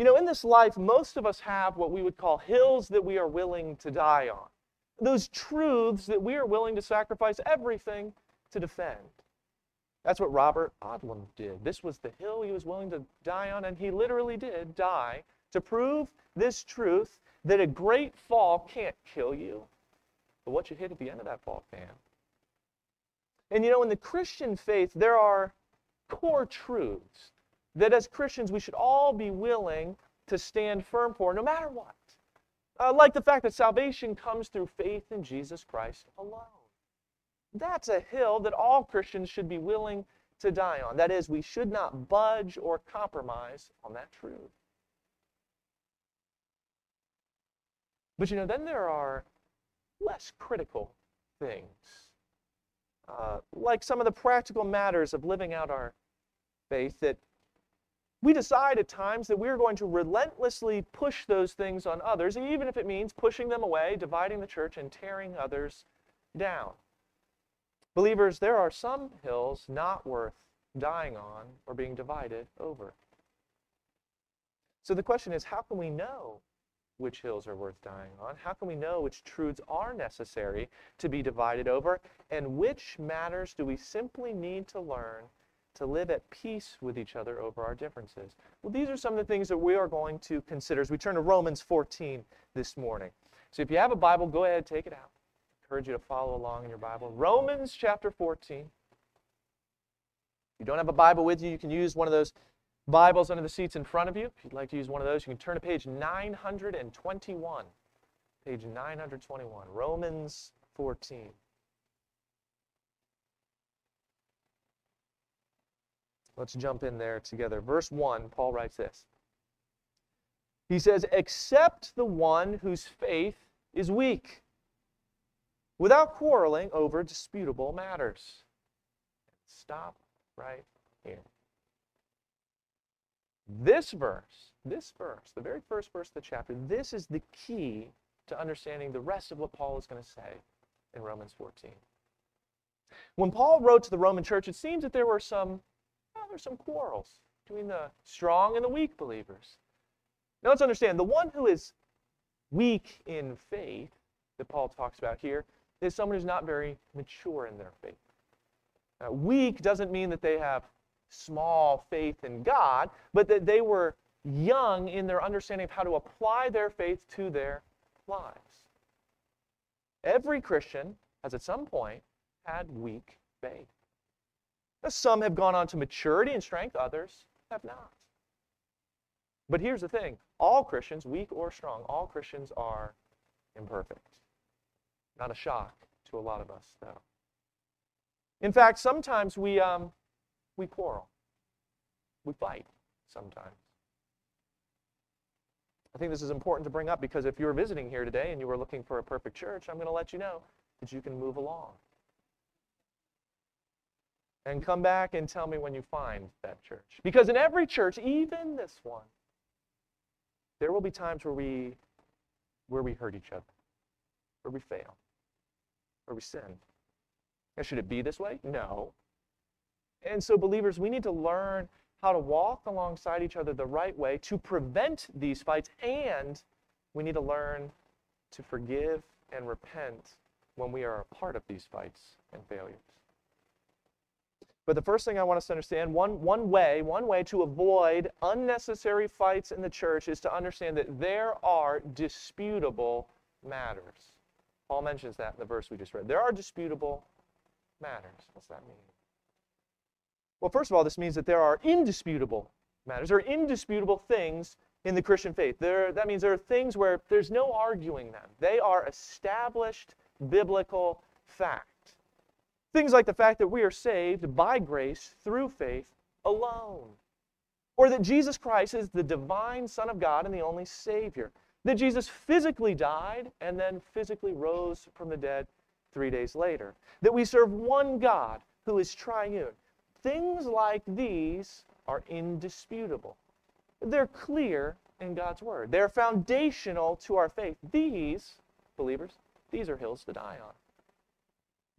You know, in this life, most of us have what we would call hills that we are willing to die on. Those truths that we are willing to sacrifice everything to defend. That's what Robert Odlum did. This was the hill he was willing to die on, and he literally did die to prove this truth that a great fall can't kill you, but what you hit at the end of that fall can. And you know, in the Christian faith, there are core truths that as Christians we should all be willing to stand firm for, no matter what. Uh, like the fact that salvation comes through faith in Jesus Christ alone. That's a hill that all Christians should be willing to die on. That is, we should not budge or compromise on that truth. But you know, then there are less critical things, uh, like some of the practical matters of living out our faith that we decide at times that we're going to relentlessly push those things on others, even if it means pushing them away, dividing the church, and tearing others down. Believers, there are some hills not worth dying on or being divided over. So the question is how can we know which hills are worth dying on? How can we know which truths are necessary to be divided over? And which matters do we simply need to learn to live at peace with each other over our differences? Well, these are some of the things that we are going to consider as we turn to Romans 14 this morning. So if you have a Bible, go ahead, take it out. I encourage you to follow along in your Bible. Romans chapter 14. If you don't have a Bible with you, you can use one of those Bibles under the seats in front of you. If you'd like to use one of those, you can turn to page 921. Page 921, Romans 14. Let's jump in there together. Verse 1, Paul writes this. He says, Except the one whose faith is weak, without quarreling over disputable matters. Stop right here. This verse, this verse, the very first verse of the chapter, this is the key to understanding the rest of what Paul is going to say in Romans 14. When Paul wrote to the Roman church, it seems that there were some well, there's some quarrels between the strong and the weak believers. Now let's understand the one who is weak in faith that Paul talks about here is someone who's not very mature in their faith. Now, weak doesn't mean that they have small faith in God, but that they were young in their understanding of how to apply their faith to their lives. Every Christian has at some point had weak faith. Some have gone on to maturity and strength, others have not. But here's the thing all Christians, weak or strong, all Christians are imperfect. Not a shock to a lot of us, though. In fact, sometimes we, um, we quarrel, we fight sometimes. I think this is important to bring up because if you're visiting here today and you were looking for a perfect church, I'm going to let you know that you can move along and come back and tell me when you find that church. Because in every church, even this one, there will be times where we where we hurt each other, where we fail, where we sin. Now, should it be this way? No. And so, believers, we need to learn how to walk alongside each other the right way to prevent these fights, and we need to learn to forgive and repent when we are a part of these fights and failures. But the first thing I want us to understand, one, one way, one way to avoid unnecessary fights in the church is to understand that there are disputable matters. Paul mentions that in the verse we just read. There are disputable matters. What's that mean? Well, first of all, this means that there are indisputable matters. Are indisputable things in the Christian faith. There, that means there are things where there's no arguing them. They are established biblical facts. Things like the fact that we are saved by grace through faith alone. Or that Jesus Christ is the divine Son of God and the only Savior. That Jesus physically died and then physically rose from the dead three days later. That we serve one God who is triune. Things like these are indisputable. They're clear in God's Word. They're foundational to our faith. These, believers, these are hills to die on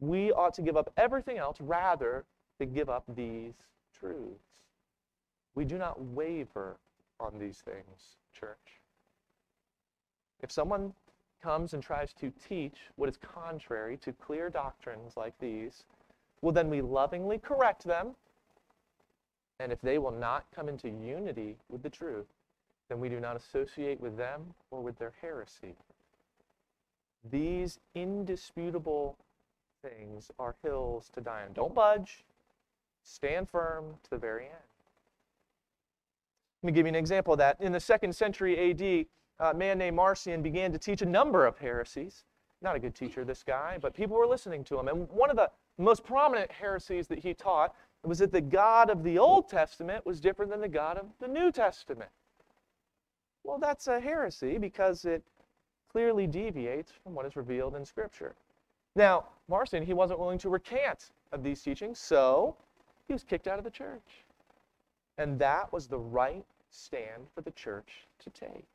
we ought to give up everything else rather than give up these truths. We do not waver on these things, church. If someone comes and tries to teach what is contrary to clear doctrines like these, well, then we lovingly correct them. And if they will not come into unity with the truth, then we do not associate with them or with their heresy. These indisputable things are hills to die on. Don't budge. Stand firm to the very end. Let me give you an example of that. In the second century AD, a man named Marcion began to teach a number of heresies. Not a good teacher, this guy, but people were listening to him. And one of the most prominent heresies that he taught was that the God of the Old Testament was different than the God of the New Testament. Well, that's a heresy because it clearly deviates from what is revealed in Scripture. Now, Marcion, he wasn't willing to recant of these teachings, so he was kicked out of the church. And that was the right stand for the church to take.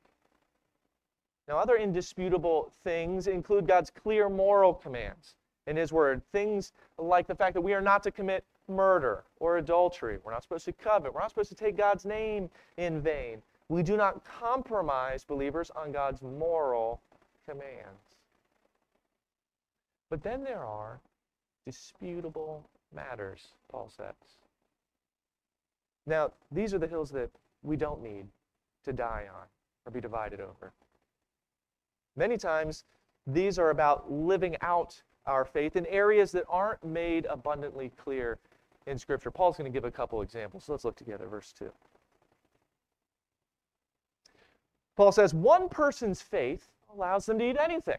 Now, other indisputable things include God's clear moral commands in His Word. Things like the fact that we are not to commit murder or adultery. We're not supposed to covet. We're not supposed to take God's name in vain. We do not compromise believers on God's moral commands. But then there are disputable matters, Paul says. Now, these are the hills that we don't need to die on or be divided over. Many times, these are about living out our faith in areas that aren't made abundantly clear in Scripture. Paul's going to give a couple examples. So let's look together, verse 2. Paul says, One person's faith allows them to eat anything,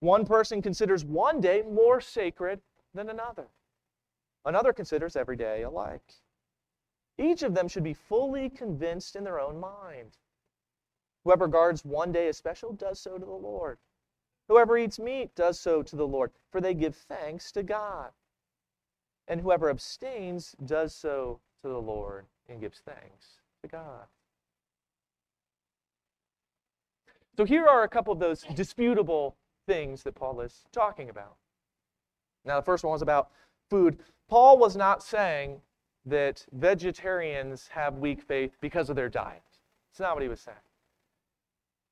One person considers one day more sacred than another. Another considers every day alike. Each of them should be fully convinced in their own mind. Whoever guards one day as special does so to the Lord. Whoever eats meat does so to the Lord, for they give thanks to God. And whoever abstains does so to the Lord and gives thanks to God. So here are a couple of those disputable things that Paul is talking about. Now, the first one was about food. Paul was not saying that vegetarians have weak faith because of their diet. It's not what he was saying.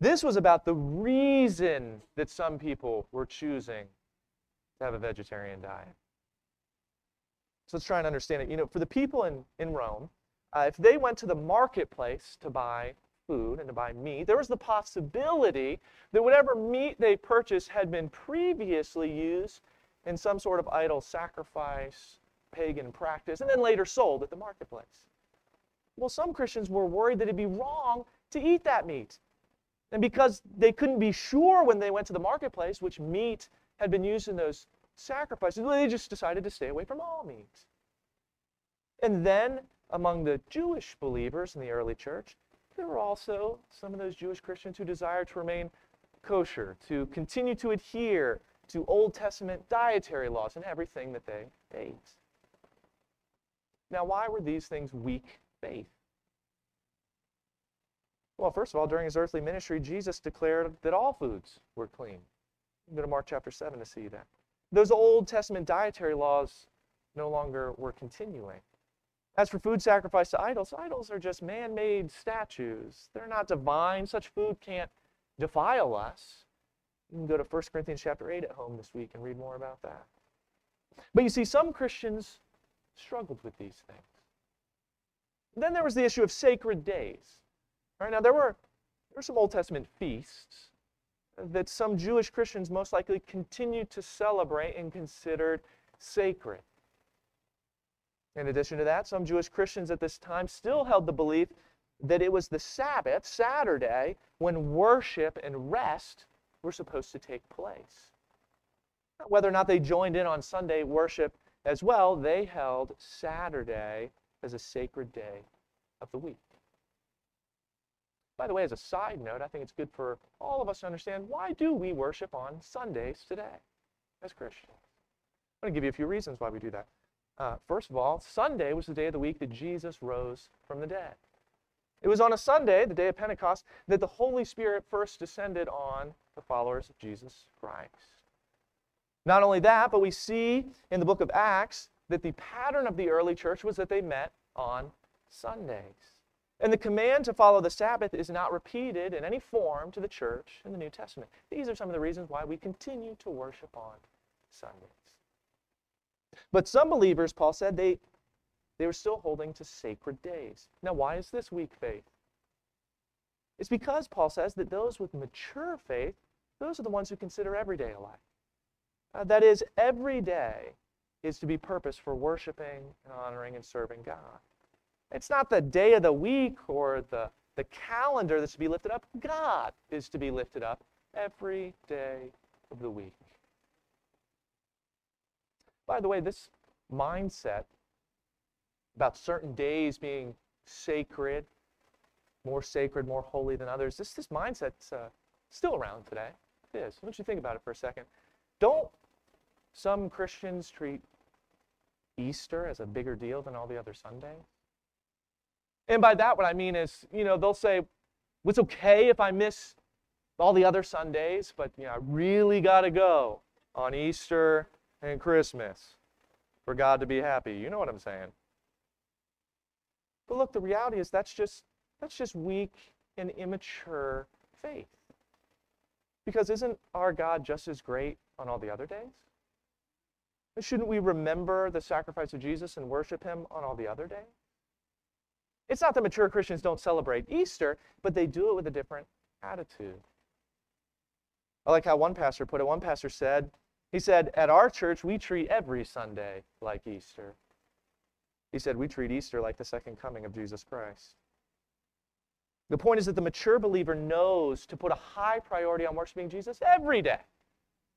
This was about the reason that some people were choosing to have a vegetarian diet. So let's try and understand it. You know, for the people in, in Rome, uh, if they went to the marketplace to buy food and to buy meat, there was the possibility that whatever meat they purchased had been previously used in some sort of idol sacrifice, pagan practice, and then later sold at the marketplace. Well, some Christians were worried that it'd be wrong to eat that meat. And because they couldn't be sure when they went to the marketplace which meat had been used in those sacrifices, they just decided to stay away from all meat. And then among the Jewish believers in the early church, there were also some of those Jewish Christians who desired to remain kosher, to continue to adhere to Old Testament dietary laws and everything that they ate. Now, why were these things weak faith? Well, first of all, during his earthly ministry, Jesus declared that all foods were clean. Go to Mark chapter 7 to see that. Those Old Testament dietary laws no longer were continuing. As for food sacrificed to idols, idols are just man made statues. They're not divine. Such food can't defile us. You can go to 1 Corinthians chapter 8 at home this week and read more about that. But you see, some Christians struggled with these things. then there was the issue of sacred days. Right now, there were, there were some Old Testament feasts that some Jewish Christians most likely continued to celebrate and considered sacred. In addition to that, some Jewish Christians at this time still held the belief that it was the Sabbath, Saturday, when worship and rest were supposed to take place. Whether or not they joined in on Sunday worship as well, they held Saturday as a sacred day of the week. By the way, as a side note, I think it's good for all of us to understand why do we worship on Sundays today as Christians? I'm going to give you a few reasons why we do that. Uh, first of all, Sunday was the day of the week that Jesus rose from the dead. It was on a Sunday, the day of Pentecost, that the Holy Spirit first descended on the followers of Jesus Christ. Not only that, but we see in the book of Acts that the pattern of the early church was that they met on Sundays. And the command to follow the Sabbath is not repeated in any form to the church in the New Testament. These are some of the reasons why we continue to worship on Sundays. But some believers, Paul said, they, they were still holding to sacred days. Now, why is this weak faith? It's because Paul says that those with mature faith, those are the ones who consider every day alike. Uh, that is, every day is to be purpose for worshiping and honoring and serving God. It's not the day of the week or the, the calendar that's to be lifted up. God is to be lifted up every day of the week. By the way, this mindset about certain days being sacred, more sacred, more holy than others, this, this mindset's uh, still around today. It is. Why don't you think about it for a second? Don't some Christians treat Easter as a bigger deal than all the other Sundays? And by that, what I mean is, you know, they'll say, well, it's okay if I miss all the other Sundays, but, you know, I really got to go on Easter and Christmas for God to be happy. You know what I'm saying? But look, the reality is that's just that's just weak and immature faith. Because isn't our God just as great on all the other days? Shouldn't we remember the sacrifice of Jesus and worship him on all the other days? It's not that mature Christians don't celebrate Easter, but they do it with a different attitude. I like how one pastor put it. One pastor said, he said, At our church, we treat every Sunday like Easter. He said, We treat Easter like the second coming of Jesus Christ. The point is that the mature believer knows to put a high priority on worshiping Jesus every day.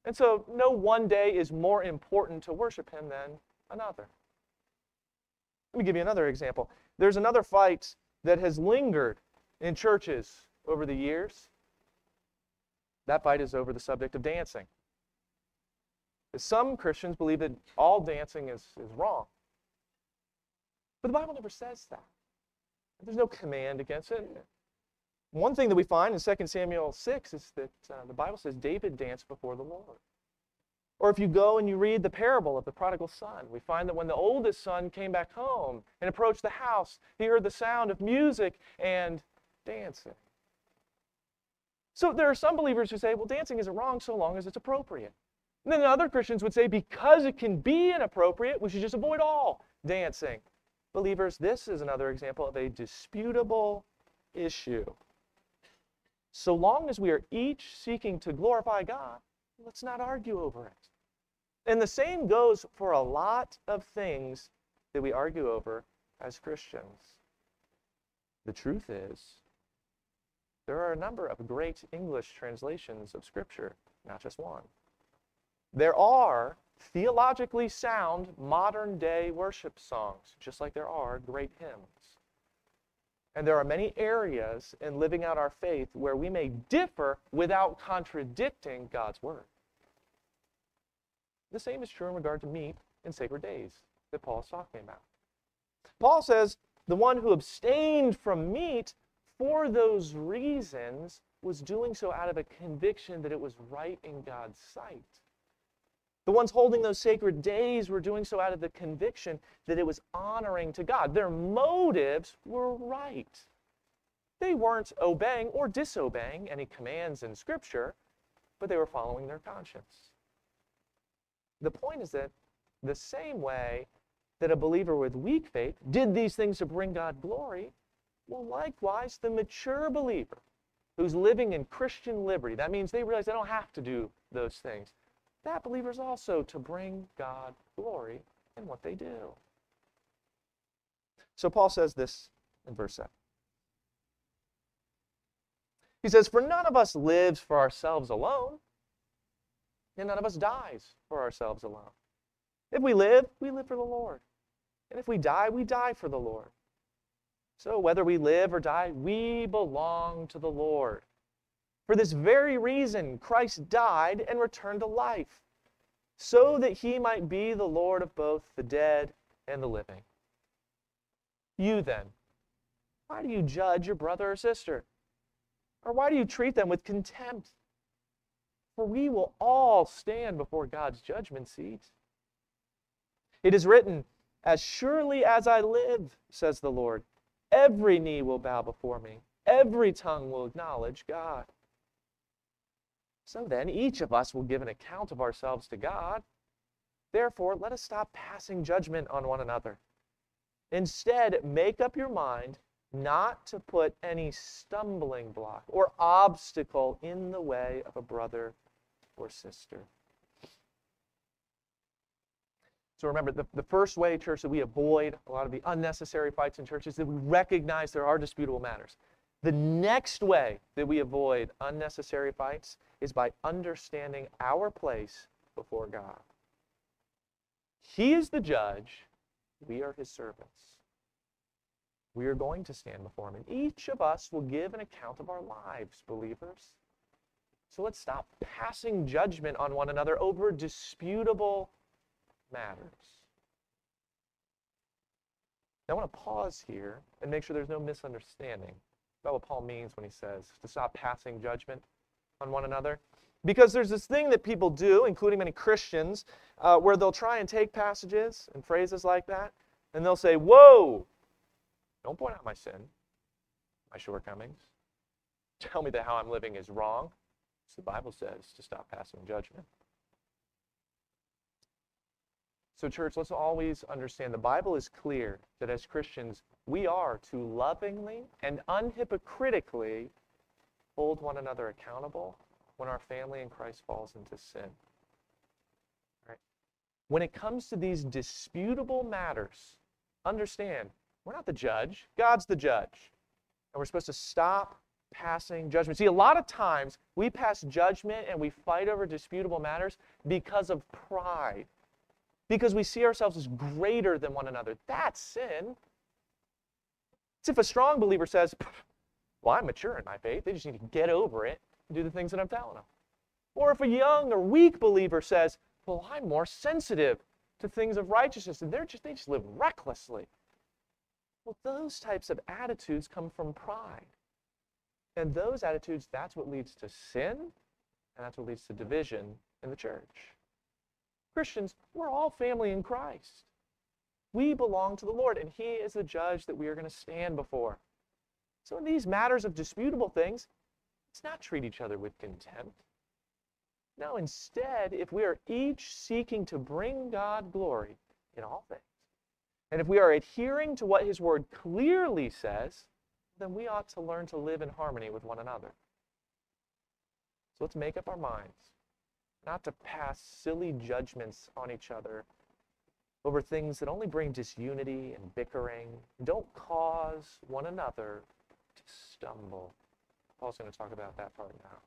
And so, no one day is more important to worship Him than another. Let me give you another example. There's another fight that has lingered in churches over the years. That fight is over the subject of dancing. Some Christians believe that all dancing is, is wrong. But the Bible never says that. There's no command against it. One thing that we find in 2 Samuel 6 is that uh, the Bible says David danced before the Lord. Or if you go and you read the parable of the prodigal son, we find that when the oldest son came back home and approached the house, he heard the sound of music and dancing. So there are some believers who say, well, dancing isn't wrong so long as it's appropriate. And then other Christians would say, because it can be inappropriate, we should just avoid all dancing. Believers, this is another example of a disputable issue. So long as we are each seeking to glorify God, let's not argue over it. And the same goes for a lot of things that we argue over as Christians. The truth is, there are a number of great English translations of Scripture, not just one. There are theologically sound modern day worship songs, just like there are great hymns. And there are many areas in living out our faith where we may differ without contradicting God's word. The same is true in regard to meat and sacred days that Paul is talking about. Paul says the one who abstained from meat for those reasons was doing so out of a conviction that it was right in God's sight. The ones holding those sacred days were doing so out of the conviction that it was honoring to God. Their motives were right. They weren't obeying or disobeying any commands in Scripture, but they were following their conscience. The point is that the same way that a believer with weak faith did these things to bring God glory, well, likewise, the mature believer who's living in Christian liberty, that means they realize they don't have to do those things that believers also to bring God glory in what they do. So Paul says this in verse 7. He says, For none of us lives for ourselves alone, and none of us dies for ourselves alone. If we live, we live for the Lord. And if we die, we die for the Lord. So whether we live or die, we belong to the Lord. For this very reason, Christ died and returned to life, so that he might be the Lord of both the dead and the living. You then, why do you judge your brother or sister? Or why do you treat them with contempt? For we will all stand before God's judgment seat. It is written, As surely as I live, says the Lord, every knee will bow before me, every tongue will acknowledge God. So then, each of us will give an account of ourselves to God. Therefore, let us stop passing judgment on one another. Instead, make up your mind not to put any stumbling block or obstacle in the way of a brother or sister. So remember, the, the first way, church, that we avoid a lot of the unnecessary fights in churches is that we recognize there are disputable matters. The next way that we avoid unnecessary fights is by understanding our place before God. He is the judge, we are his servants. We are going to stand before him, and each of us will give an account of our lives, believers. So let's stop passing judgment on one another over disputable matters. I want to pause here and make sure there's no misunderstanding about what Paul means when he says to stop passing judgment on one another. Because there's this thing that people do, including many Christians, uh, where they'll try and take passages and phrases like that, and they'll say, Whoa, don't point out my sin, my shortcomings. Tell me that how I'm living is wrong. So the Bible says to stop passing judgment. So, church, let's always understand the Bible is clear that as Christians, we are to lovingly and unhypocritically hold one another accountable when our family in Christ falls into sin. Right? When it comes to these disputable matters, understand we're not the judge, God's the judge. And we're supposed to stop passing judgment. See, a lot of times we pass judgment and we fight over disputable matters because of pride, because we see ourselves as greater than one another. That's sin. It's if a strong believer says, Well, I'm mature in my faith, they just need to get over it and do the things that I'm telling them. Or if a young or weak believer says, Well, I'm more sensitive to things of righteousness, and they're just they just live recklessly. Well, those types of attitudes come from pride. And those attitudes, that's what leads to sin, and that's what leads to division in the church. Christians, we're all family in Christ. We belong to the Lord, and He is the judge that we are going to stand before. So, in these matters of disputable things, let's not treat each other with contempt. No, instead, if we are each seeking to bring God glory in all things, and if we are adhering to what His Word clearly says, then we ought to learn to live in harmony with one another. So let's make up our minds not to pass silly judgments on each other over things that only bring disunity and bickering don't cause one another to stumble. Paul's going to talk about that part now.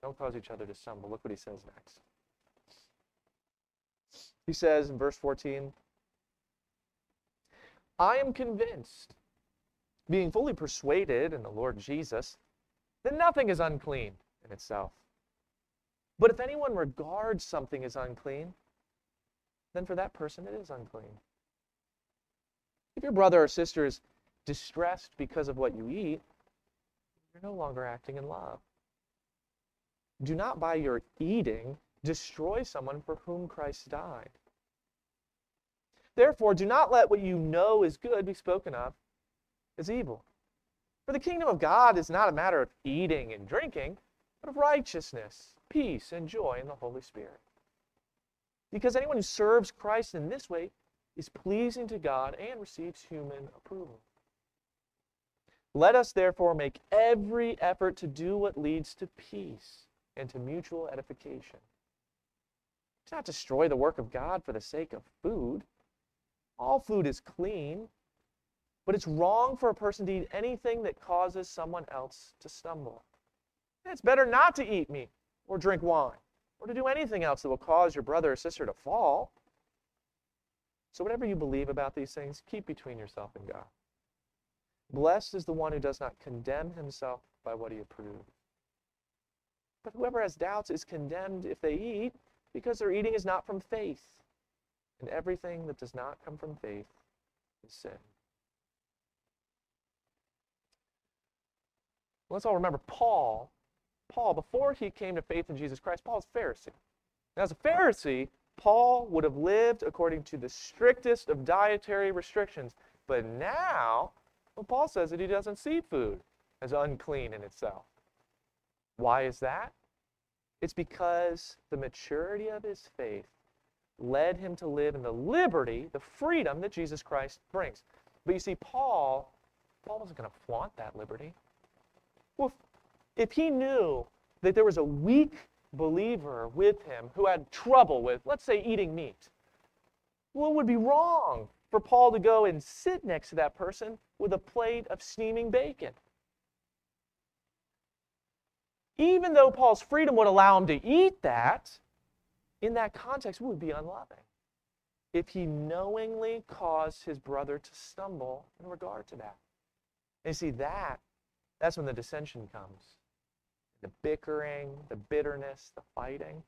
Don't cause each other to stumble. Look what he says next. He says in verse 14, I am convinced being fully persuaded in the Lord Jesus that nothing is unclean in itself. But if anyone regards something as unclean, then for that person it is unclean. If your brother or sister is distressed because of what you eat, you're no longer acting in love. Do not by your eating destroy someone for whom Christ died. Therefore, do not let what you know is good be spoken of as evil. For the kingdom of God is not a matter of eating and drinking, but of righteousness, peace, and joy in the Holy Spirit. Because anyone who serves Christ in this way is pleasing to God and receives human approval. Let us therefore make every effort to do what leads to peace and to mutual edification. Do not destroy the work of God for the sake of food. All food is clean, but it's wrong for a person to eat anything that causes someone else to stumble. It's better not to eat meat or drink wine or to do anything else that will cause your brother or sister to fall. So, whatever you believe about these things, keep between yourself and God. Blessed is the one who does not condemn himself by what he approves. But whoever has doubts is condemned if they eat, because their eating is not from faith. And everything that does not come from faith is sin. Let's all remember Paul. Paul, before he came to faith in Jesus Christ, Paul Paul's a Pharisee. Now, as a Pharisee, Paul would have lived according to the strictest of dietary restrictions. But now, well, Paul says that he doesn't see food as unclean in itself. Why is that? It's because the maturity of his faith led him to live in the liberty, the freedom that Jesus Christ brings. But you see, Paul, Paul wasn't going to flaunt that liberty. Well, if he knew that there was a weak believer with him who had trouble with, let's say, eating meat, well, would be wrong for Paul to go and sit next to that person with a plate of steaming bacon. Even though Paul's freedom would allow him to eat that, in that context, it would be unloving if he knowingly caused his brother to stumble in regard to that. And you see, that, that's when the dissension comes. The bickering, the bitterness, the fighting.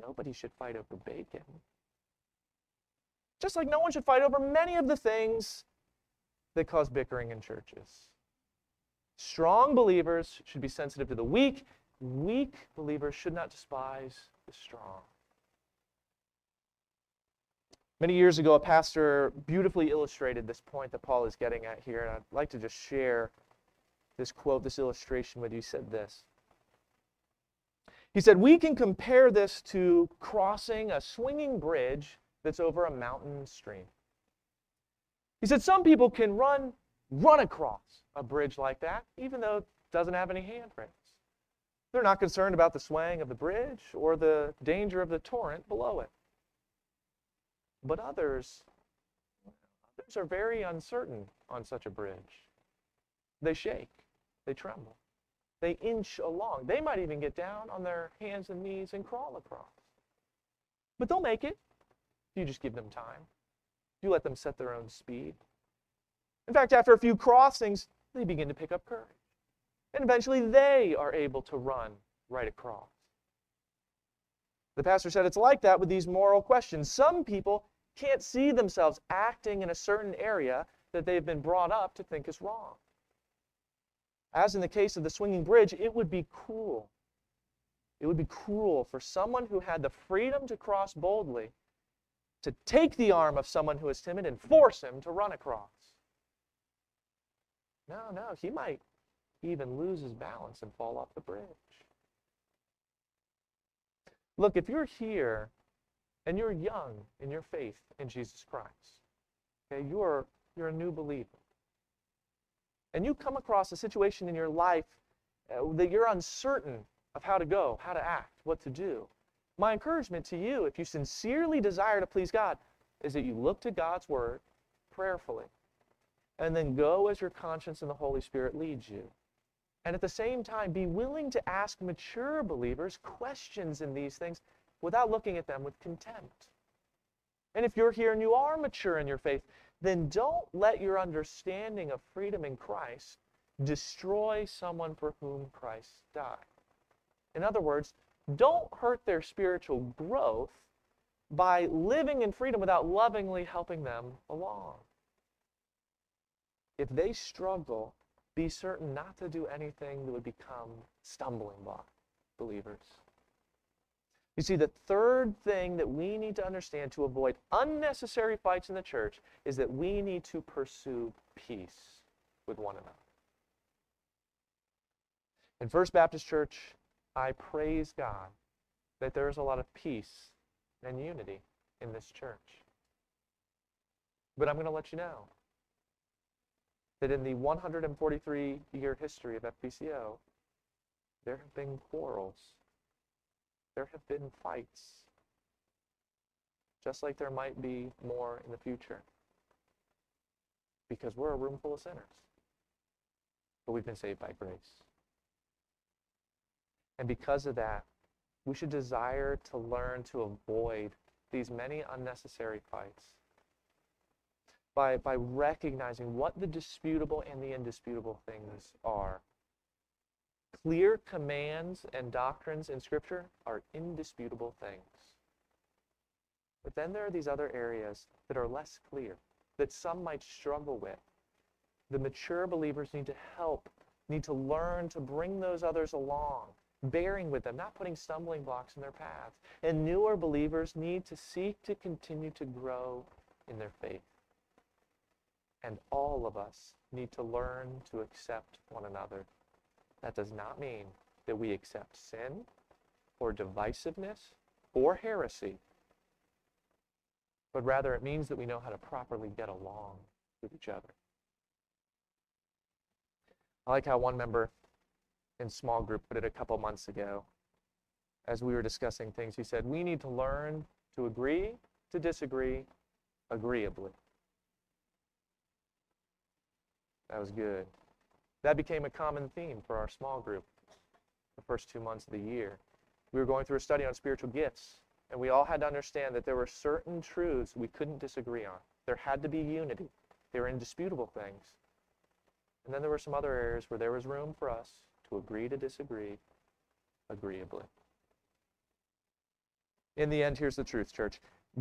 Nobody should fight over bacon. Just like no one should fight over many of the things that cause bickering in churches. Strong believers should be sensitive to the weak. Weak believers should not despise the strong. Many years ago, a pastor beautifully illustrated this point that Paul is getting at here, and I'd like to just share this quote, this illustration with you. Said this. He said, We can compare this to crossing a swinging bridge that's over a mountain stream. He said, Some people can run, run across a bridge like that, even though it doesn't have any handrails. They're not concerned about the swaying of the bridge or the danger of the torrent below it. But others, others are very uncertain on such a bridge. They shake, they tremble, they inch along. They might even get down on their hands and knees and crawl across. But they'll make it if you just give them time. You let them set their own speed. In fact, after a few crossings, they begin to pick up courage. And eventually they are able to run right across. The pastor said it's like that with these moral questions. Some people can't see themselves acting in a certain area that they've been brought up to think is wrong. As in the case of the swinging bridge, it would be cruel. It would be cruel for someone who had the freedom to cross boldly to take the arm of someone who is timid and force him to run across. No, no, he might even lose his balance and fall off the bridge. Look, if you're here and you're young in your faith in Jesus Christ, okay, you're, you're a new believer, and you come across a situation in your life uh, that you're uncertain of how to go, how to act, what to do, my encouragement to you, if you sincerely desire to please God, is that you look to God's Word prayerfully and then go as your conscience and the Holy Spirit leads you. And at the same time, be willing to ask mature believers questions in these things without looking at them with contempt. And if you're here and you are mature in your faith, then don't let your understanding of freedom in Christ destroy someone for whom Christ died. In other words, don't hurt their spiritual growth by living in freedom without lovingly helping them along. If they struggle, be certain not to do anything that would become stumbling block believers. You see, the third thing that we need to understand to avoid unnecessary fights in the church is that we need to pursue peace with one another. In First Baptist Church, I praise God that there is a lot of peace and unity in this church. But I'm going to let you know that in the 143 year history of FBCO, there have been quarrels, there have been fights, just like there might be more in the future. Because we're a room full of sinners, but we've been saved by grace. And because of that, we should desire to learn to avoid these many unnecessary fights. by, by recognizing what the disputable and the indisputable things are. Clear commands and doctrines in Scripture are indisputable things. But then there are these other areas that are less clear, that some might struggle with. The mature believers need to help, need to learn to bring those others along, bearing with them, not putting stumbling blocks in their path. And newer believers need to seek to continue to grow in their faith. And all of us need to learn to accept one another. That does not mean that we accept sin or divisiveness or heresy, but rather it means that we know how to properly get along with each other. I like how one member in small group put it a couple months ago as we were discussing things. He said, We need to learn to agree to disagree agreeably. That was good. That became a common theme for our small group the first two months of the year. We were going through a study on spiritual gifts, and we all had to understand that there were certain truths we couldn't disagree on. There had to be unity. They were indisputable things. And then there were some other areas where there was room for us to agree to disagree agreeably. In the end, here's the truth, church.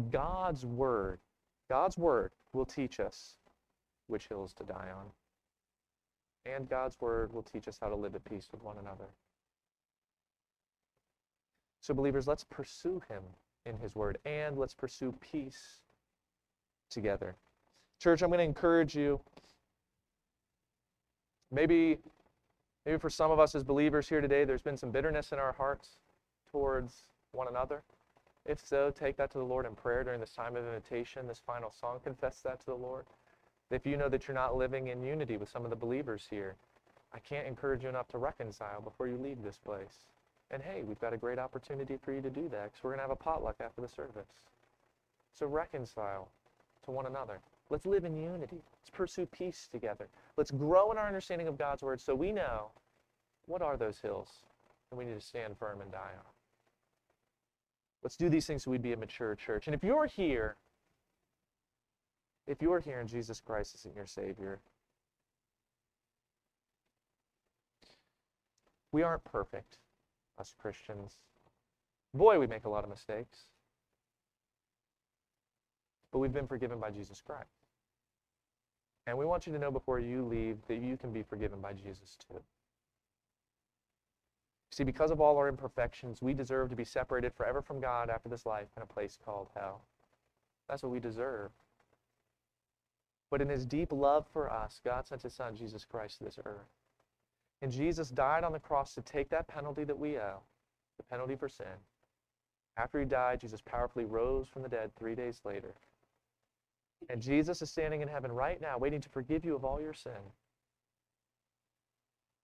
God's word, God's word will teach us which hills to die on and God's word will teach us how to live at peace with one another. So, believers, let's pursue him in his word and let's pursue peace together. Church, I'm going to encourage you. Maybe, maybe for some of us as believers here today, there's been some bitterness in our hearts towards one another. If so, take that to the Lord in prayer during this time of invitation, this final song. Confess that to the Lord. If you know that you're not living in unity with some of the believers here, I can't encourage you enough to reconcile before you leave this place. And hey, we've got a great opportunity for you to do that because we're going to have a potluck after the service. So reconcile to one another. Let's live in unity. Let's pursue peace together. Let's grow in our understanding of God's word so we know what are those hills that we need to stand firm and die on. Let's do these things so we'd be a mature church. And if you're here if you are here and Jesus Christ isn't your Savior, we aren't perfect, us Christians. Boy, we make a lot of mistakes. But we've been forgiven by Jesus Christ. And we want you to know before you leave that you can be forgiven by Jesus too. See, because of all our imperfections, we deserve to be separated forever from God after this life in a place called hell. That's what we deserve. But in his deep love for us, God sent his son, Jesus Christ, to this earth. And Jesus died on the cross to take that penalty that we owe, the penalty for sin. After he died, Jesus powerfully rose from the dead three days later. And Jesus is standing in heaven right now, waiting to forgive you of all your sin.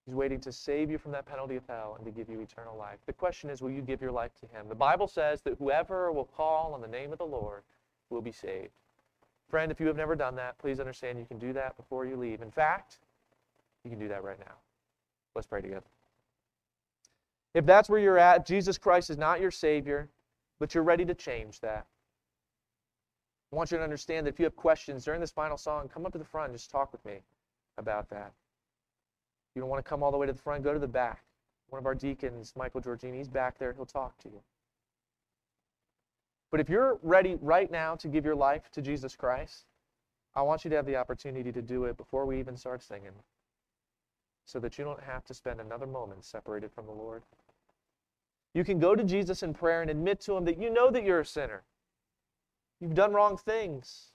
He's waiting to save you from that penalty of hell and to give you eternal life. The question is, will you give your life to him? The Bible says that whoever will call on the name of the Lord will be saved. Friend, if you have never done that, please understand you can do that before you leave. In fact, you can do that right now. Let's pray together. If that's where you're at, Jesus Christ is not your Savior, but you're ready to change that. I want you to understand that if you have questions during this final song, come up to the front and just talk with me about that. If you don't want to come all the way to the front, go to the back. One of our deacons, Michael Giorgini, he's back there. He'll talk to you. But if you're ready right now to give your life to Jesus Christ, I want you to have the opportunity to do it before we even start singing so that you don't have to spend another moment separated from the Lord. You can go to Jesus in prayer and admit to him that you know that you're a sinner. You've done wrong things.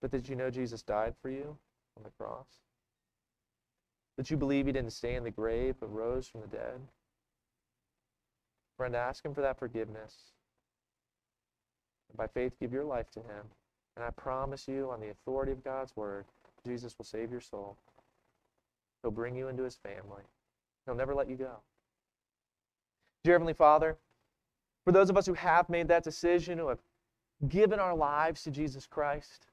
But did you know Jesus died for you on the cross? That you believe he didn't stay in the grave but rose from the dead? Friend, ask Him for that forgiveness. By faith, give your life to Him. And I promise you, on the authority of God's Word, Jesus will save your soul. He'll bring you into His family. He'll never let you go. Dear Heavenly Father, for those of us who have made that decision, who have given our lives to Jesus Christ,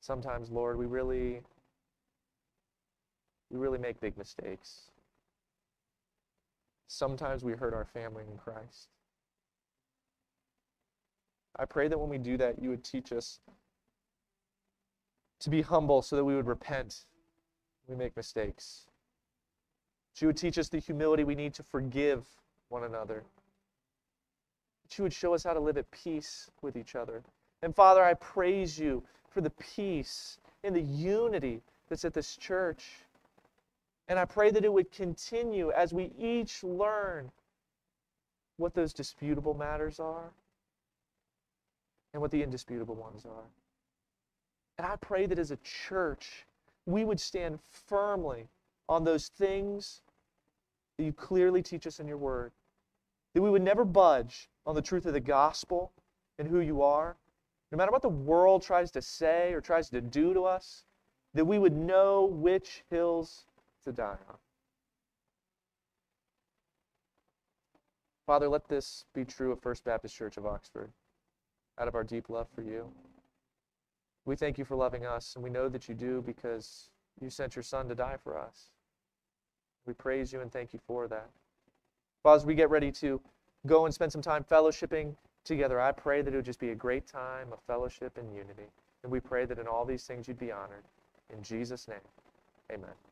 sometimes, Lord, we really, we really make big mistakes. Sometimes we hurt our family in Christ. I pray that when we do that, you would teach us to be humble so that we would repent we make mistakes. That you would teach us the humility we need to forgive one another. That you would show us how to live at peace with each other. And Father, I praise you for the peace and the unity that's at this church. And I pray that it would continue as we each learn what those disputable matters are and what the indisputable ones are. And I pray that as a church, we would stand firmly on those things that you clearly teach us in your word. That we would never budge on the truth of the gospel and who you are. No matter what the world tries to say or tries to do to us, that we would know which hills to die on. Father, let this be true of First Baptist Church of Oxford out of our deep love for you. We thank you for loving us, and we know that you do because you sent your Son to die for us. We praise you and thank you for that. Father, as we get ready to go and spend some time fellowshipping together, I pray that it would just be a great time of fellowship and unity. And we pray that in all these things you'd be honored. In Jesus' name, amen.